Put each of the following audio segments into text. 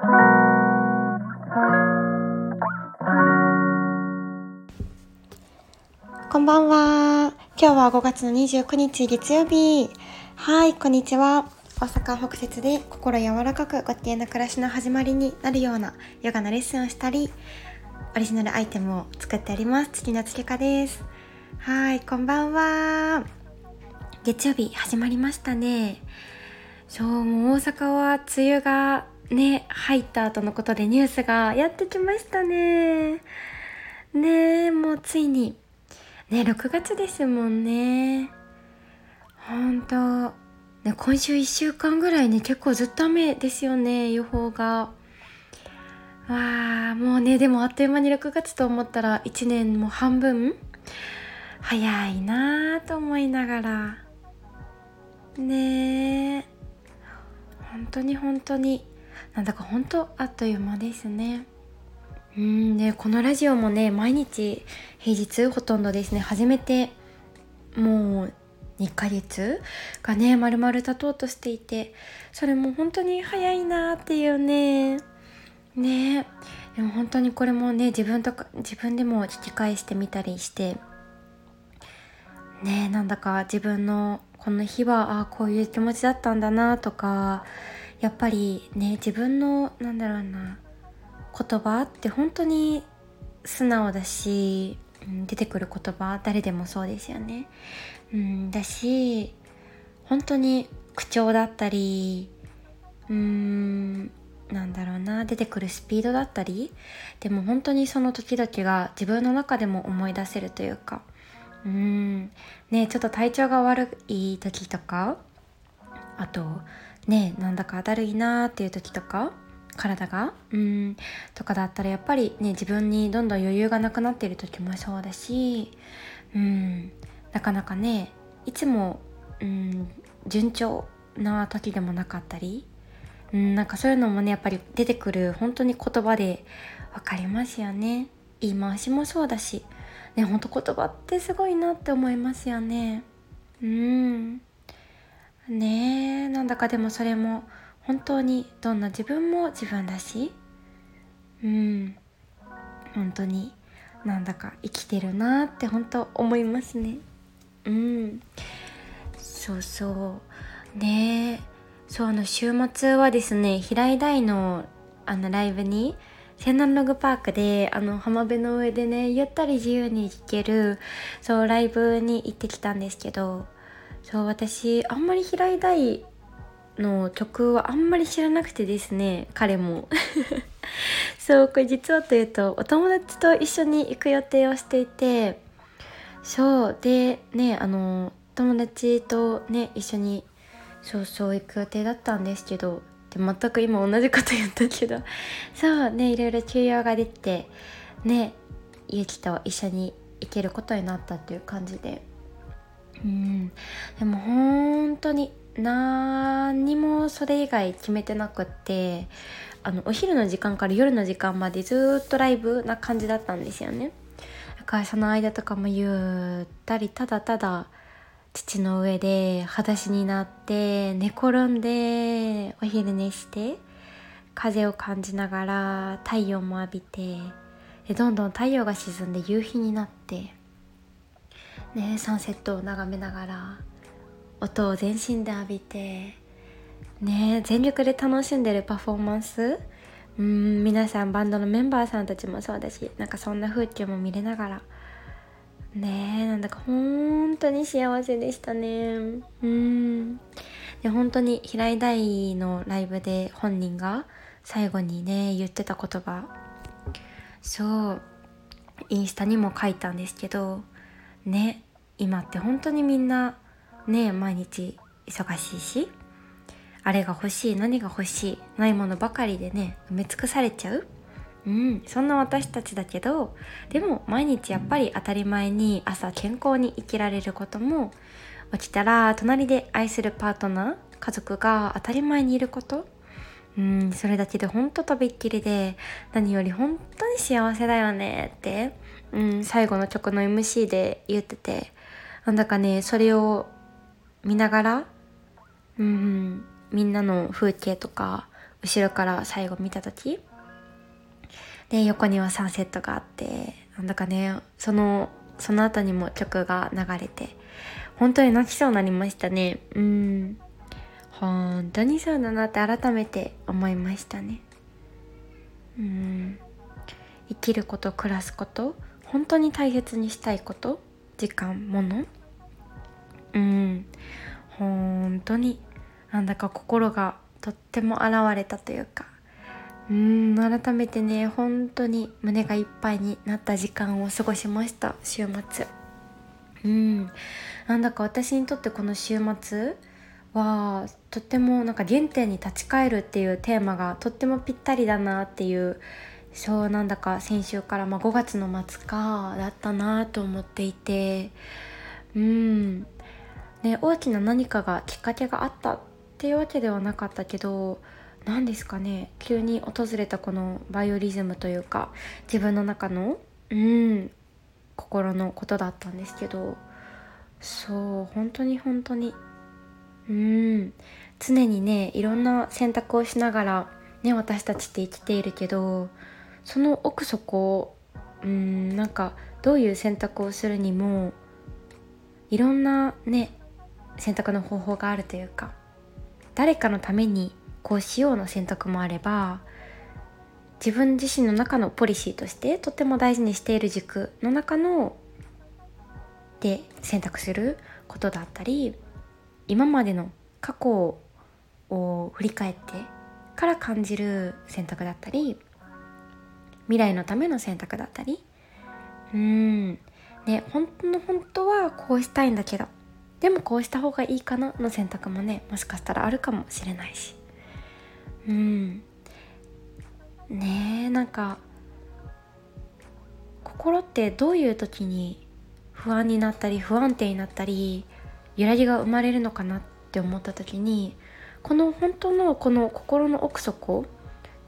こんばんは。今日は5月の29日月曜日。はい、こんにちは。大阪北節で心柔らかくご機嫌な暮らしの始まりになるようなヨガのレッスンをしたり、オリジナルアイテムを作っております。月の月花です。はい、こんばんは。月曜日始まりましたね。そう、もう大阪は梅雨がね、入った後のことでニュースがやってきましたね。ね、もうついに。ね6月ですもんね。ほんと、ね、今週1週間ぐらいね結構ずっと雨ですよね予報が。わあもうねでもあっという間に6月と思ったら1年も半分。早いなあと思いながら。ねえ本当に本当に。なんだか本当あっという間ですね。うんねこのラジオもね毎日平日ほとんどですね。初めてもう2ヶ月がね丸々経とうとしていてそれも本当に早いなっていうね。ね。でも本当にこれもね自分とか自分でも聞き返してみたりしてねなんだか自分のこの日はああこういう気持ちだったんだなとかやっぱりね自分のなんだろうな言葉って本当に素直だし、うん、出てくる言葉誰でもそうですよね。うん、だし本当に口調だったりうーんなんだろうな出てくるスピードだったりでも本当にその時々が自分の中でも思い出せるというかうーんねちょっと体調が悪い時とかあとねなんだかだるいなーっていう時とか体がうんとかだったらやっぱりね自分にどんどん余裕がなくなっている時もそうだしうんなかなかねいつもうん順調な時でもなかったりうんなんかそういうのもねやっぱり出てくる本当に言葉で分かりますよね。言い回しもそうだしねほんと言葉ってすごいなって思いますよね。うん。ねえなんだかでもそれも本当にどんな自分も自分だし。うん。本当になんだか生きてるなって本当思いますね。うん。そうそう。ねそうあの週末はですね平井大のあのライブにセナンログパークであの浜辺の上でねゆったり自由に聴けるそうライブに行ってきたんですけどそう私あんまり平井大の曲はあんまり知らなくてですね彼も。そうこれ実はというとお友達と一緒に行く予定をしていてそうでねあの友達とね一緒にそうそう行く予定だったんですけどで全く今同じこと言ったけどそうねいろいろ休養が出てねゆきと一緒に行けることになったっていう感じで。うん。でも本当に何にもそれ以外決めてなくってあのお昼の時間から夜の時間までずっとライブな感じだったんですよね。だからその間とかもゆったりただただ土の上で裸足になって寝転んでお昼寝して風を感じながら太陽も浴びてでどんどん太陽が沈んで夕日になって。ねサンセットを眺めながら音を全身で浴びてね全力で楽しんでるパフォーマンス。うん皆さんバンドのメンバーさんたちもそうだしなんかそんな風景も見れながら。ねえなんだか本当に幸せでしたね。うん。で本当に平井大のライブで本人が最後にね言ってた言葉。そう。インスタにも書いたんですけどね今って本当にみんなね毎日忙しいしあれが欲しい何が欲しいないものばかりでね埋め尽くされちゃう。うんそんな私たちだけどでも毎日やっぱり当たり前に朝健康に生きられることも起きたら隣で愛するパートナー家族が当たり前にいること。うんそれだけでほんととびっきりで何より本当に幸せだよねって、うん、最後の曲の MC で言っててなんだかねそれを見ながら、うん、みんなの風景とか後ろから最後見た時で横にはサンセットがあってなんだかねそのその後にも曲が流れて本当に泣きそうになりましたね。うん。本当にそうだなって改めて思いましたね。うん。生きること暮らすこと本当に大切にしたいこと？時間？もの？うん。本当に。なんだか心がとっても現れたというか。うん。改めてね本当に胸がいっぱいになった時間を過ごしました。週末。うん。なんだか私にとってこの週末はとってもなんか原点に立ち返るっていうテーマがとってもぴったりだなっていうそうなんだか先週から、まあ、5月の末かだったなと思っていてうん。ね大きな何かがきっかけがあったっていうわけではなかったけど何ですかね急に訪れたこのバイオリズムというか自分の中のうん心のことだったんですけどそう本当に本当にうん。常にねいろんな選択をしながらね私たちって生きているけどその奥底うんなんかどういう選択をするにもいろんなね選択の方法があるというか誰かのためにこうしようの選択もあれば自分自身の中のポリシーとしてとても大事にしている軸の中ので選択することだったり今までの過去を振り返ってから感じる選択だったり未来のための選択だったり。うん。ね本当の本当はこうしたいんだけど。でもこうした方がいいかなの選択もねもしかしたらあるかもしれないし。うん。ねえなんか心ってどういう時に不安になったり不安定になったり揺らぎが生まれるのかなって思った時にこの本当のこの心の奥底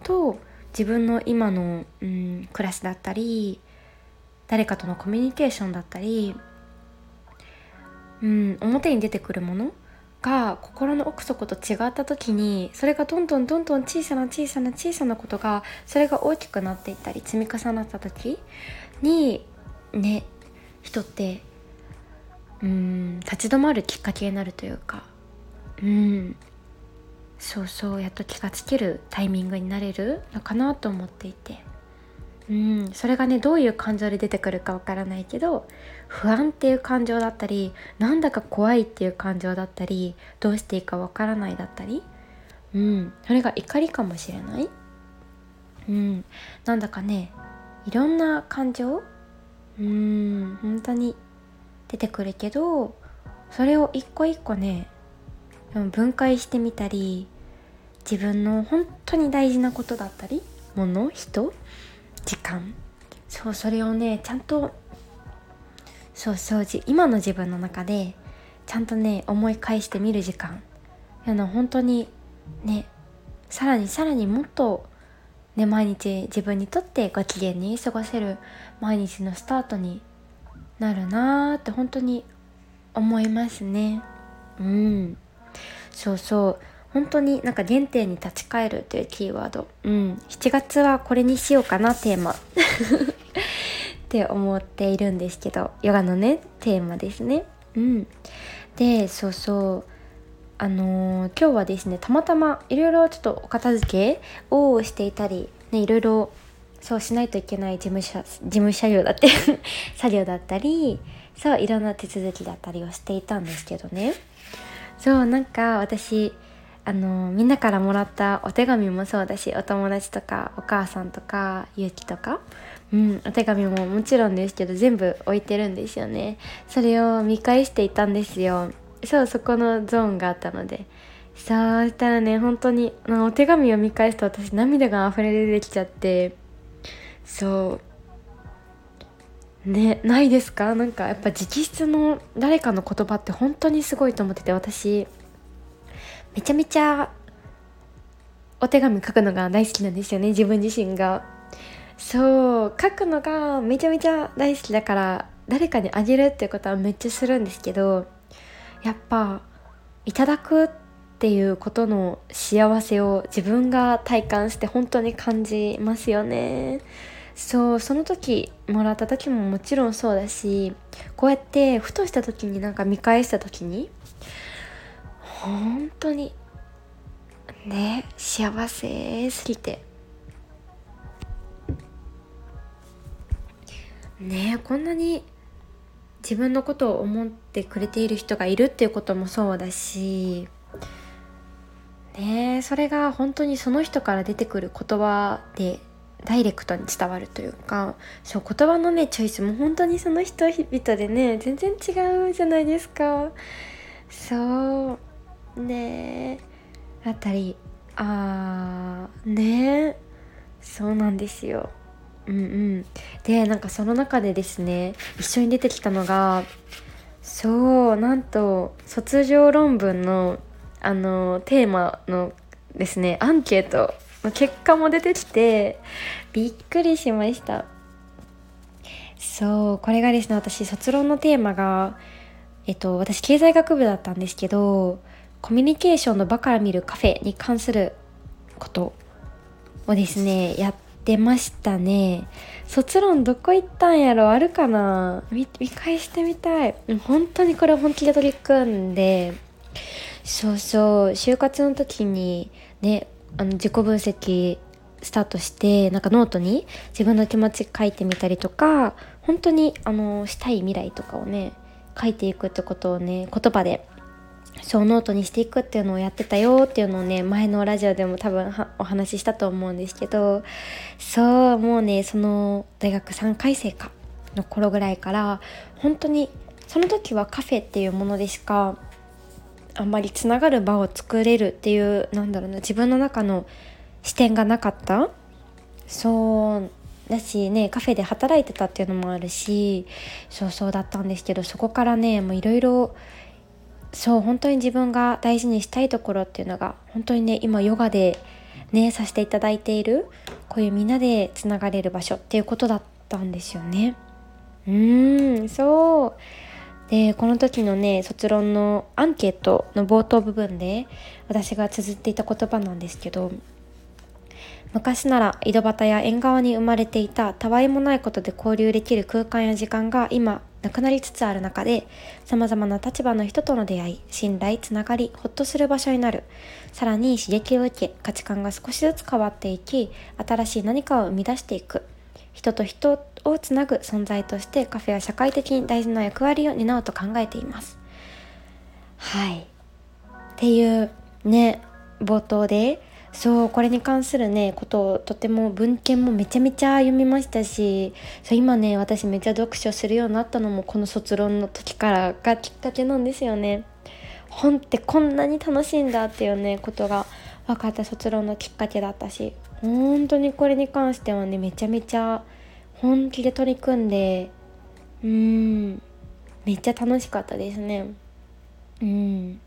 と自分の今の、うん、暮らしだったり誰かとのコミュニケーションだったり、うん、表に出てくるものが心の奥底と違った時にそれがどんどんどんどん小さな小さな小さなことがそれが大きくなっていったり積み重なった時にね人ってうん立ち止まるきっかけになるというかうんそうそうやっと気がつけるタイミングになれるのかなと思っていて。うんそれがねどういう感情で出てくるかわからないけど不安っていう感情だったりなんだか怖いっていう感情だったりどうしていいかわからないだったり。うんそれが怒りかもしれない。うんなんだかねいろんな感情うん本当に出てくるけどそれを一個一個ね分解してみたり自分の本当に大事なことだったり物人時間。そうそれをねちゃんとそうそう今の自分の中でちゃんとね思い返してみる時間。あの本当にねさらにさらにもっとね毎日自分にとってご機嫌に過ごせる毎日のスタートになるなーって本当に思いますね。うん。そうそう。本当になんか原点に立ち返るというキーワード。うん。7月はこれにしようかなテーマ。って思っているんですけどヨガのねテーマですね。うん。でそうそう。あのー、今日はですねたまたまいろいろちょっとお片付けをしていたりねいろいろそうしないといけない事務所事務作業だって 作業だったりそういろんな手続きだったりをしていたんですけどね。そうなんか私あのみんなからもらったお手紙もそうだしお友達とかお母さんとかゆうきとか、うん、お手紙ももちろんですけど全部置いてるんですよね。それを見返していたんですよ。そうそこのゾーンがあったので。そうしたらね本当にお手紙を見返すと私涙が溢れ出てきちゃって。そう。ねないですか？なんかやっぱ直筆の誰かの言葉って本当にすごいと思ってて私。めちゃめちゃお手紙書くのが大好きなんですよね自分自身が。そう書くのがめちゃめちゃ大好きだから誰かにあげるっていうことはめっちゃするんですけどやっぱいただくっっていうことの幸せを自分が体感して本当に感じますよね。そうその時もらった時ももちろんそうだしこうやってふとした時になんか見返した時に本当に。ね幸せすぎて。ねこんなに自分のことを思ってくれている人がいるっていうこともそうだし。ねそれが本当にその人から出てくる言葉でダイレクトに伝わるというか。そう言葉のねチョイスも本当にその人々でね全然違うじゃないですか。そう。ねだったり。あーねそうなんですよ。うんうん。でなんかその中でですね一緒に出てきたのがそうなんと卒業論文のあのテーマのですねアンケートの結果も出てきてびっくりしました。そうこれがですね私卒論のテーマがえっと私経済学部だったんですけどコミュニケーションの場から見るカフェに関することをですねやってましたね。卒論どこ行ったんやろ？あるかな？見返してみたい。本当にこれ本気で取り組んで。そうそう就活の時にねあの自己分析スタートしてなんかノートに自分の気持ち書いてみたりとか本当にあのしたい未来とかをね書いていくってことをね言葉でそうノートにしていくっていうのをやってたよっていうのをね前のラジオでも多分お話ししたと思うんですけどそうもうねその大学3回生かの頃ぐらいから本当にその時はカフェっていうものでしかあんまりつながる場を作れるっていうなんだろうな自分の中の視点がなかった。そうだしねカフェで働いてたっていうのもあるしそうそうだったんですけどそこからねもういろいろそう本当に自分が大事にしたいところっていうのが本当にね今ヨガでねさせていただいているこういうみんなでつながれる場所っていうことだったんですよね。うーんそうでこの時のね卒論のアンケートの冒頭部分で私が綴っていた言葉なんですけど昔なら井戸端や縁側に生まれていたたわいもないことで交流できる空間や時間が今なくなりつつある中で様々な立場の人との出会い信頼つながりほっとする場所になる。さらに刺激を受け価値観が少しずつ変わっていき新しい何かを生み出していく。人と人をつなぐ存在としてカフェは社会的に大事な役割を担うと考えています。はい。っていうね冒頭でそうこれに関するねことをとても文献もめちゃめちゃ読みましたしそう今ね私めっちゃ読書するようになったのもこの卒論の時からがきっかけなんですよね。本ってこんなに楽しいんだっていうねことが分かった卒論のきっかけだったし本当にこれに関してはねめちゃめちゃ本気で取り組んでうんめっちゃ楽しかったですね。うん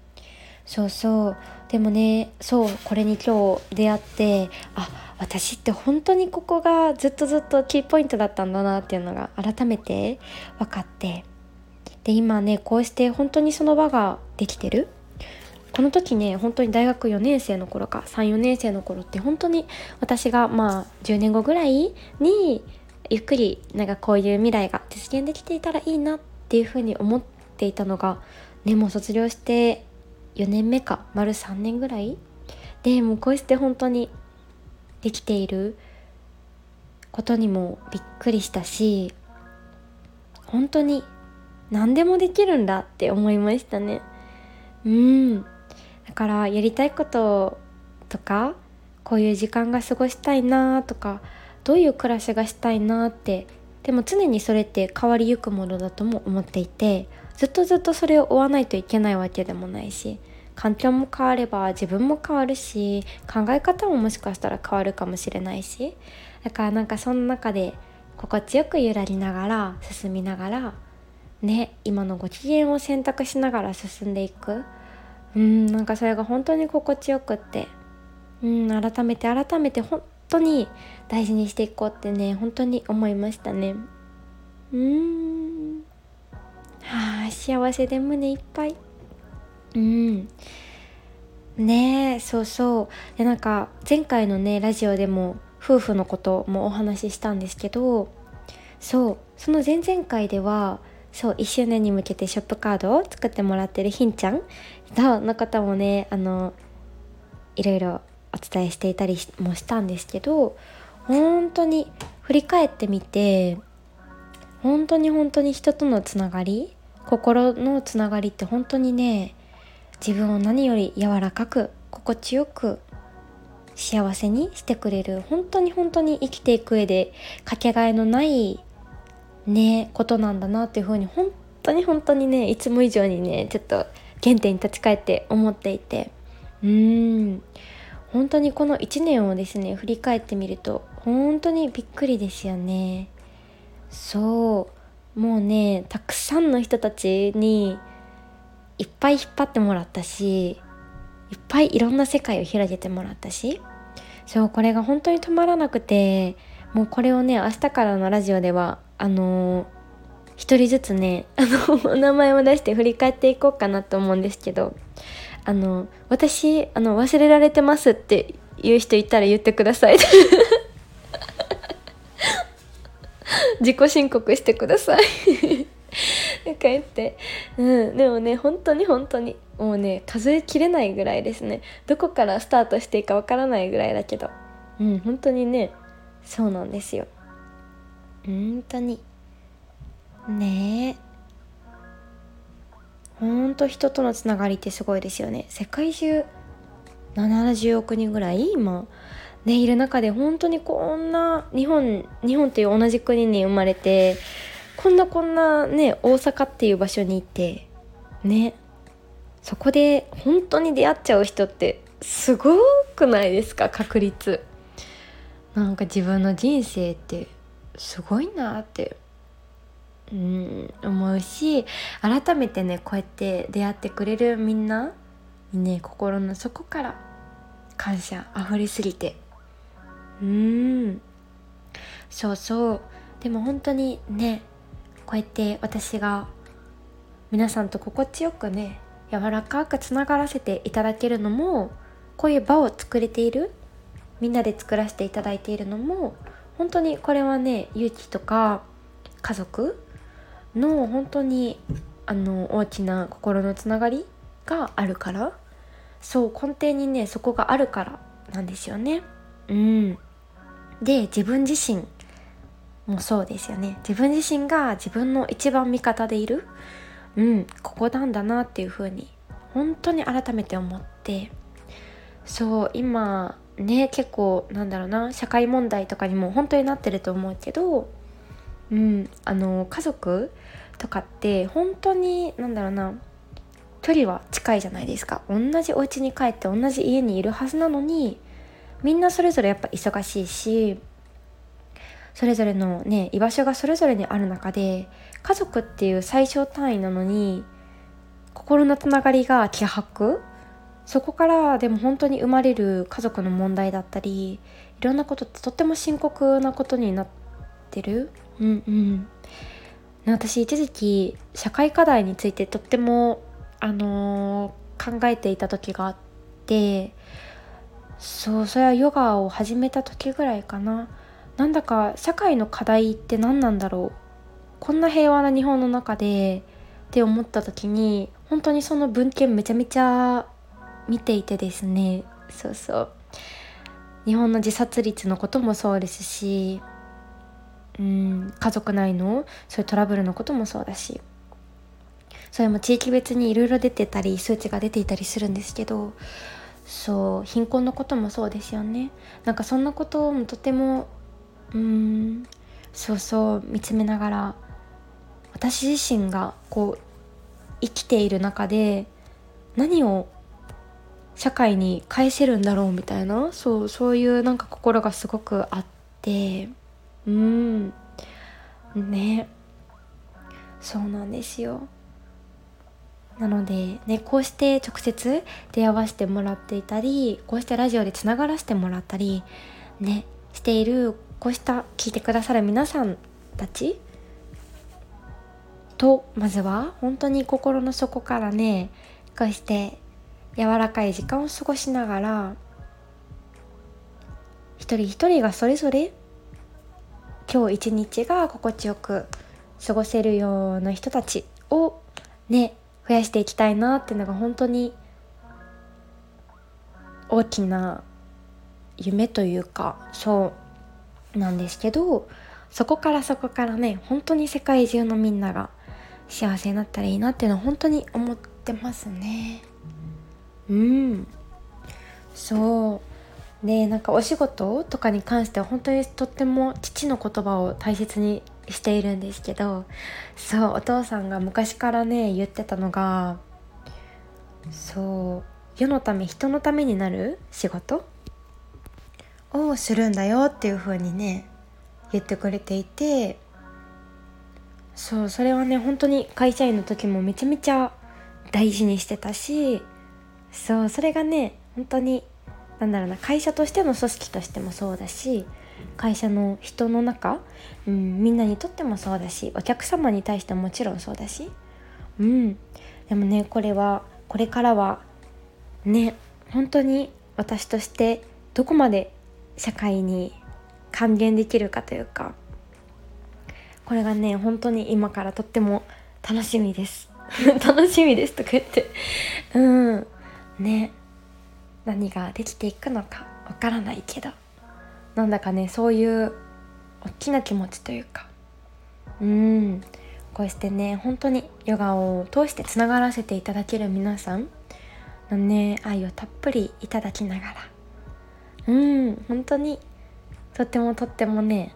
そうそうでもねそうこれに今日出会ってあ私って本当にここがずっとずっとキーポイントだったんだなっていうのが改めて分かってで今ねこうして本当にその場ができてる。この時ね本当に大学4年生の頃か34年生の頃って本当に私がまあ10年後ぐらいにゆっくりなんかこういう未来が実現できていたらいいなっていうふうに思っていたのがねもう卒業して4年目か丸3年ぐらい？でもうこうして本当にできていることにもびっくりしたし本当に何でもできるんだって思いましたね。うん。だからやりたいこととかこういう時間が過ごしたいなとかどういう暮らしがしたいなってでも常にそれって変わりゆくものだとも思っていてずっとずっとそれを追わないといけないわけでもないし環境も変われば自分も変わるし考え方ももしかしたら変わるかもしれないしだからなんかその中で心地よく揺らりながら進みながらね今のご機嫌を選択しながら進んでいく。うんなんかそれが本当に心地よくってうん改めて改めて本当に大事にしていこうってね本当に思いましたね。うん。あ幸せで胸いっぱい。うん。ねえそうそう。でなんか前回のねラジオでも夫婦のこともお話ししたんですけどそう。その前々回ではそう1周年に向けてショップカードを作ってもらってるひんちゃんの方もねあのいろいろお伝えしていたりもしたんですけど本当に振り返ってみて本当に本当に人とのつながり心のつながりって本当にね自分を何より柔らかく心地よく幸せにしてくれる本当に本当に生きていく上でかけがえのないねことなんだなっていうふうに本当に本当にねいつも以上にねちょっと原点に立ち返って思っていて。うーん。本当にこの1年をですね振り返ってみると本当にびっくりですよね。そう。もうねたくさんの人たちにいっぱい引っ張ってもらったしいっぱいいろんな世界を広げてもらったしそうこれが本当に止まらなくてもうこれをね明日からのラジオではあのー、一人ずつね あのお名前を出して振り返っていこうかなと思うんですけどあの私あの忘れられてますって言う人いたら言ってください。自己申告してください。なんか言って、うん、でもね本当に本当に。もうね数えきれないぐらいですね。どこからスタートしていいかわからないぐらいだけど。うん本当にね。そうなんですよ。本当に。ね。えほんと人とのつながりってすごいですよね。世界中70億人ぐらい？今。ねいる中で本当にこんな日本日本という同じ国に生まれてこんなこんなね大阪っていう場所にいてねそこで本当に出会っちゃう人ってすごくないですか？確率。なんか自分の人生ってすごいなってうん思うし改めてねこうやって出会ってくれるみんなにね心の底から感謝あふれすぎてうん。そうそう。でも本当にねこうやって私が皆さんと心地よくね柔らかくつながらせていただけるのもこういう場を作れているみんなで作らせていただいているのも本当にこれはね勇気とか家族の本当にあの大きな心のつながりがあるからそう根底にねそこがあるからなんですよね。うん、で自分自身もそうですよね。自分自身が自分の一番味方でいる、うん、ここなんだなっていう風に本当に改めて思って。そう今ね結構なんだろうな。社会問題とかにも本当になってると思うけど、うん、あの家族とかって本当になんだろうな。距離は近いじゃないですか。同じお家に帰って同じ家にいるはずなのにみんなそれぞれやっぱ忙しいしそれぞれのね居場所がそれぞれにある中で家族っていう最小単位なのに心のつながりが希薄。そこからでも本当に生まれる家族の問題だったりいろんなことってとっても深刻なことになってる。うんうん。私一時期社会課題についてとってもあのー、考えていた時があってそうそれはヨガを始めた時ぐらいかな。なんだか社会の課題って何なんだろう。こんな平和な日本の中でって思った時に本当にその文献めちゃめちゃ見ていてですね。そうそう。日本の自殺率のこともそうですしうん家族内のそういうトラブルのこともそうだし。それも地域別にいろいろ出てたり数値が出ていたりするんですけどそう貧困のこともそうですよね。なんかそんなこともとてもうんそうそう見つめながら私自身がこう生きている中で何を社会に返せるんだろうみたいなそうそういうなんか心がすごくあってうん。ね。そうなんですよ。なのでねこうして直接出会わせてもらっていたりこうしてラジオでつながらせてもらったりねしているこうした聞いてくださる皆さんたちとまずは本当に心の底からねこうして柔らかい時間を過ごしながら一人一人がそれぞれ今日一日が心地よく過ごせるような人たちをね増やしていきたいなっていうのが本当に大きな夢というかそうなんですけどそこからそこからね本当に世界中のみんなが幸せになったらいいなっていうのは本当に思ってますね。うん。そう。でなんかお仕事とかに関しては本当にとっても父の言葉を大切にしているんですけどそうお父さんが昔からね言ってたのがそう世のため人のためになる仕事をするんだよっていう風にね言ってくれていてそうそれはね本当に会社員の時もめちゃめちゃ大事にしてたしそうそれがね本当になんだろうな会社としての組織としてもそうだし会社の人の中、うん、みんなにとってもそうだしお客様に対してももちろんそうだし。うん。でもねこれはこれからはね本当に私としてどこまで社会に還元できるかというかこれがね本当に今からとっても楽しみです。楽しみですとか言って。うん。ね。何ができていくのかわからないけど。なんだかねそういう大きな気持ちというか。うん。こうしてね本当にヨガを通してつながらせていただける皆さん。のね愛をたっぷりいただきながら。うん。本当にとってもとってもね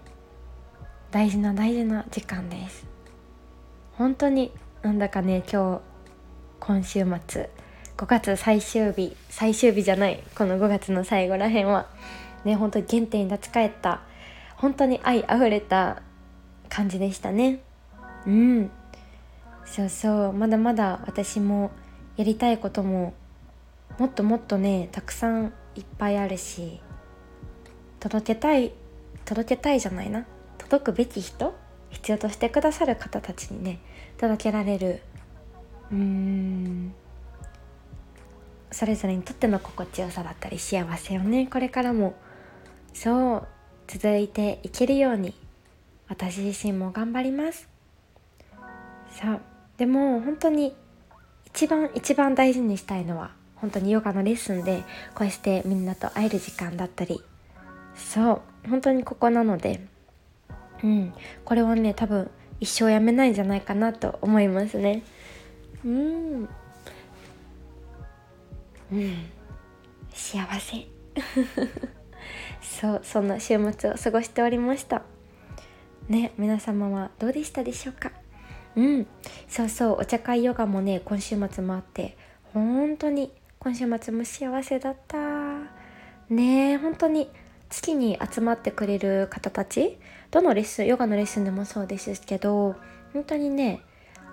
大事な大事な時間です。本当になんだかね今日今週末5月最終日最終日じゃないこの5月の最後らへんはね本当に原点に立ち返った本当に愛あふれた感じでしたね。うん。そうそう。まだまだ私もやりたいことももっともっとねたくさんいっぱいあるし届けたい届けたいじゃないな。届くべき人必要としてくださる方たちにね届けられる。うーん。それぞれにとっての心地よさだったり幸せをねこれからもそう続いていけるように私自身も頑張ります。さあでも本当に一番一番大事にしたいのは本当にヨガのレッスンでこうしてみんなと会える時間だったり。そう本当にここなので。うんこれはね多分一生やめないんじゃないかなと思いますね。うん。うん。幸せ。そうそんな週末を過ごしておりました。ね皆様はどうでしたでしょうか？うんそうそうお茶会ヨガもね今週末もあって本当に今週末も幸せだった。ね本当に月に集まってくれる方たちどのレッスンヨガのレッスンでもそうですけど本当にね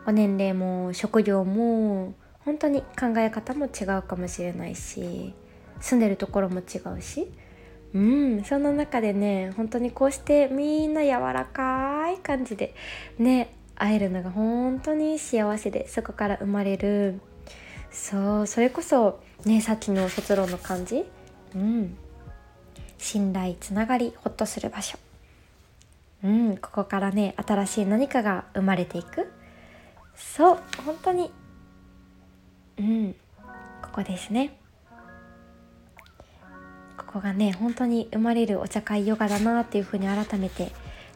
お年齢も職業も本当に考え方も違うかもしれないし住んでるところも違うしうんその中でね本当にこうしてみんな柔らかい感じでね会えるのが本当に幸せでそこから生まれる。そうそれこそねさっきの卒論の感じ。うん。信頼つながりほっとする場所。うんここからね新しい何かが生まれていく。そう本当に。うんここですね。ここがね本当に生まれるお茶会ヨガだなっていうふうに改めて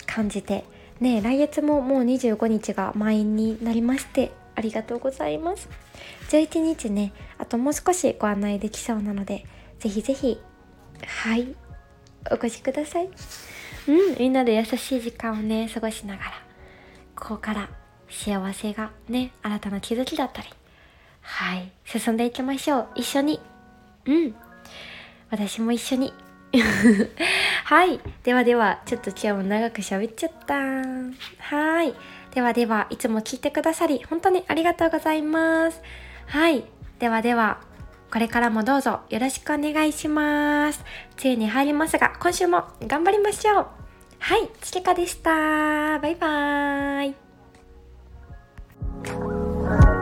感じてね来月ももう25日が満員になりましてありがとうございます。11日ねあともう少しご案内できそうなのでぜひぜひはいお越しください。うんみんなで優しい時間をね過ごしながらここから幸せがね新たな気づきだったりはい進んでいきましょう。一緒に。うん。私も一緒に。はい。ではではちょっと今日も長く喋っちゃった。はい。ではではいつも聞いてくださり本当にありがとうございます。はい。ではではこれからもどうぞよろしくお願いします。ついに入りますが今週も頑張りましょう。はい。つかでした。バイバーイ。